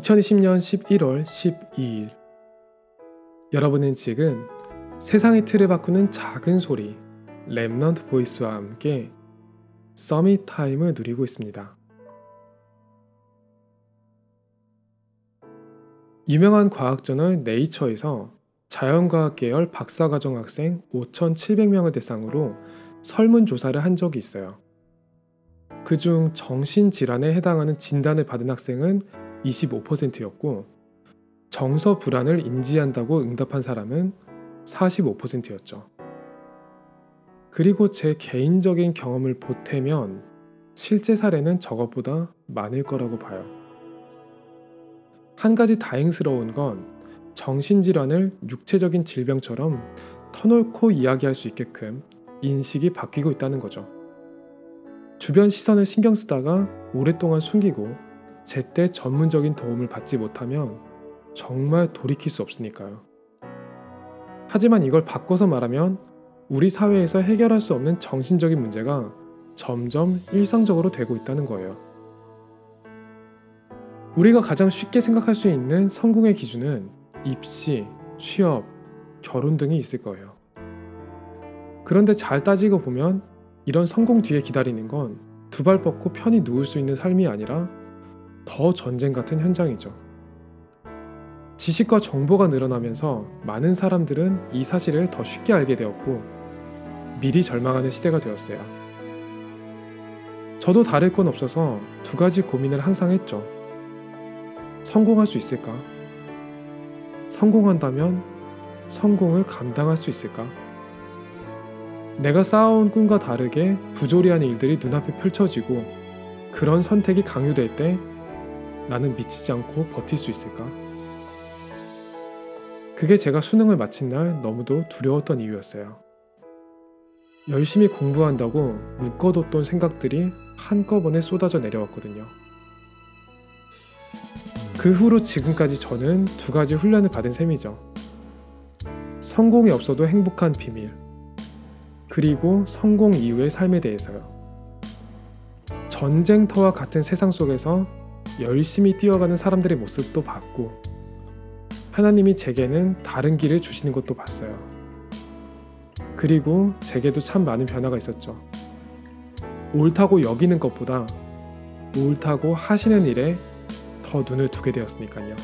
2020년 11월 12일 여러분은 지금 세상의 틀을 바꾸는 작은 소리 Remnant Voice와 함께 summit time을 누리고 있습니다. 유명한 과학 저널 네이처에서 자연과학 계열 박사과정 학생 5,700명을 대상으로 설문조사를 한 적이 있어요. 그중 정신질환에 해당하는 진단을 받은 학생은 25%였고 정서 불안을 인지한다고 응답한 사람은 45%였죠. 그리고 제 개인적인 경험을 보태면 실제 사례는 저것보다 많을 거라고 봐요. 한 가지 다행스러운 건 정신질환을 육체적인 질병처럼 터놓고 이야기할 수 있게끔 인식이 바뀌고 있다는 거죠. 주변 시선을 신경 쓰다가 오랫동안 숨기고 제때 전문적인 도움을 받지 못하면 정말 돌이킬 수 없으니까요. 하지만 이걸 바꿔서 말하면 우리 사회에서 해결할 수 없는 정신적인 문제가 점점 일상적으로 되고 있다는 거예요. 우리가 가장 쉽게 생각할 수 있는 성공의 기준은 입시, 취업, 결혼 등이 있을 거예요. 그런데 잘 따지고 보면 이런 성공 뒤에 기다리는 건 두 발 뻗고 편히 누울 수 있는 삶이 아니라 더 전쟁 같은 현장이죠. 지식과 정보가 늘어나면서 많은 사람들은 이 사실을 더 쉽게 알게 되었고 미리 절망하는 시대가 되었어요. 저도 다를 건 없어서 두 가지 고민을 항상 했죠. 성공할 수 있을까? 성공한다면 성공을 감당할 수 있을까? 내가 쌓아온 꿈과 다르게 부조리한 일들이 눈앞에 펼쳐지고 그런 선택이 강요될 때 나는 미치지 않고 버틸 수 있을까? 그게 제가 수능을 마친 날 너무도 두려웠던 이유였어요. 열심히 공부한다고 묶어뒀던 생각들이 한꺼번에 쏟아져 내려왔거든요. 그 후로 지금까지 저는 두 가지 훈련을 받은 셈이죠. 성공이 없어도 행복한 비밀. 그리고 성공 이후의 삶에 대해서요. 전쟁터와 같은 세상 속에서 열심히 뛰어가는 사람들의 모습도 봤고, 하나님이 제게는 다른 길을 주시는 것도 봤어요. 그리고 제게도 참 많은 변화가 있었죠. 옳다고 여기는 것보다 옳다고 하시는 일에 더 눈을 두게 되었으니까요.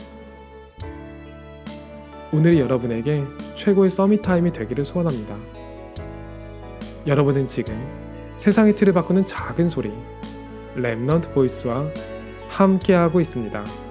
오늘이 여러분에게 최고의 summit time이 되기를 소원합니다. 여러분은 지금 세상의 틀을 바꾸는 작은 소리 Remnant Voice와 함께하고 있습니다.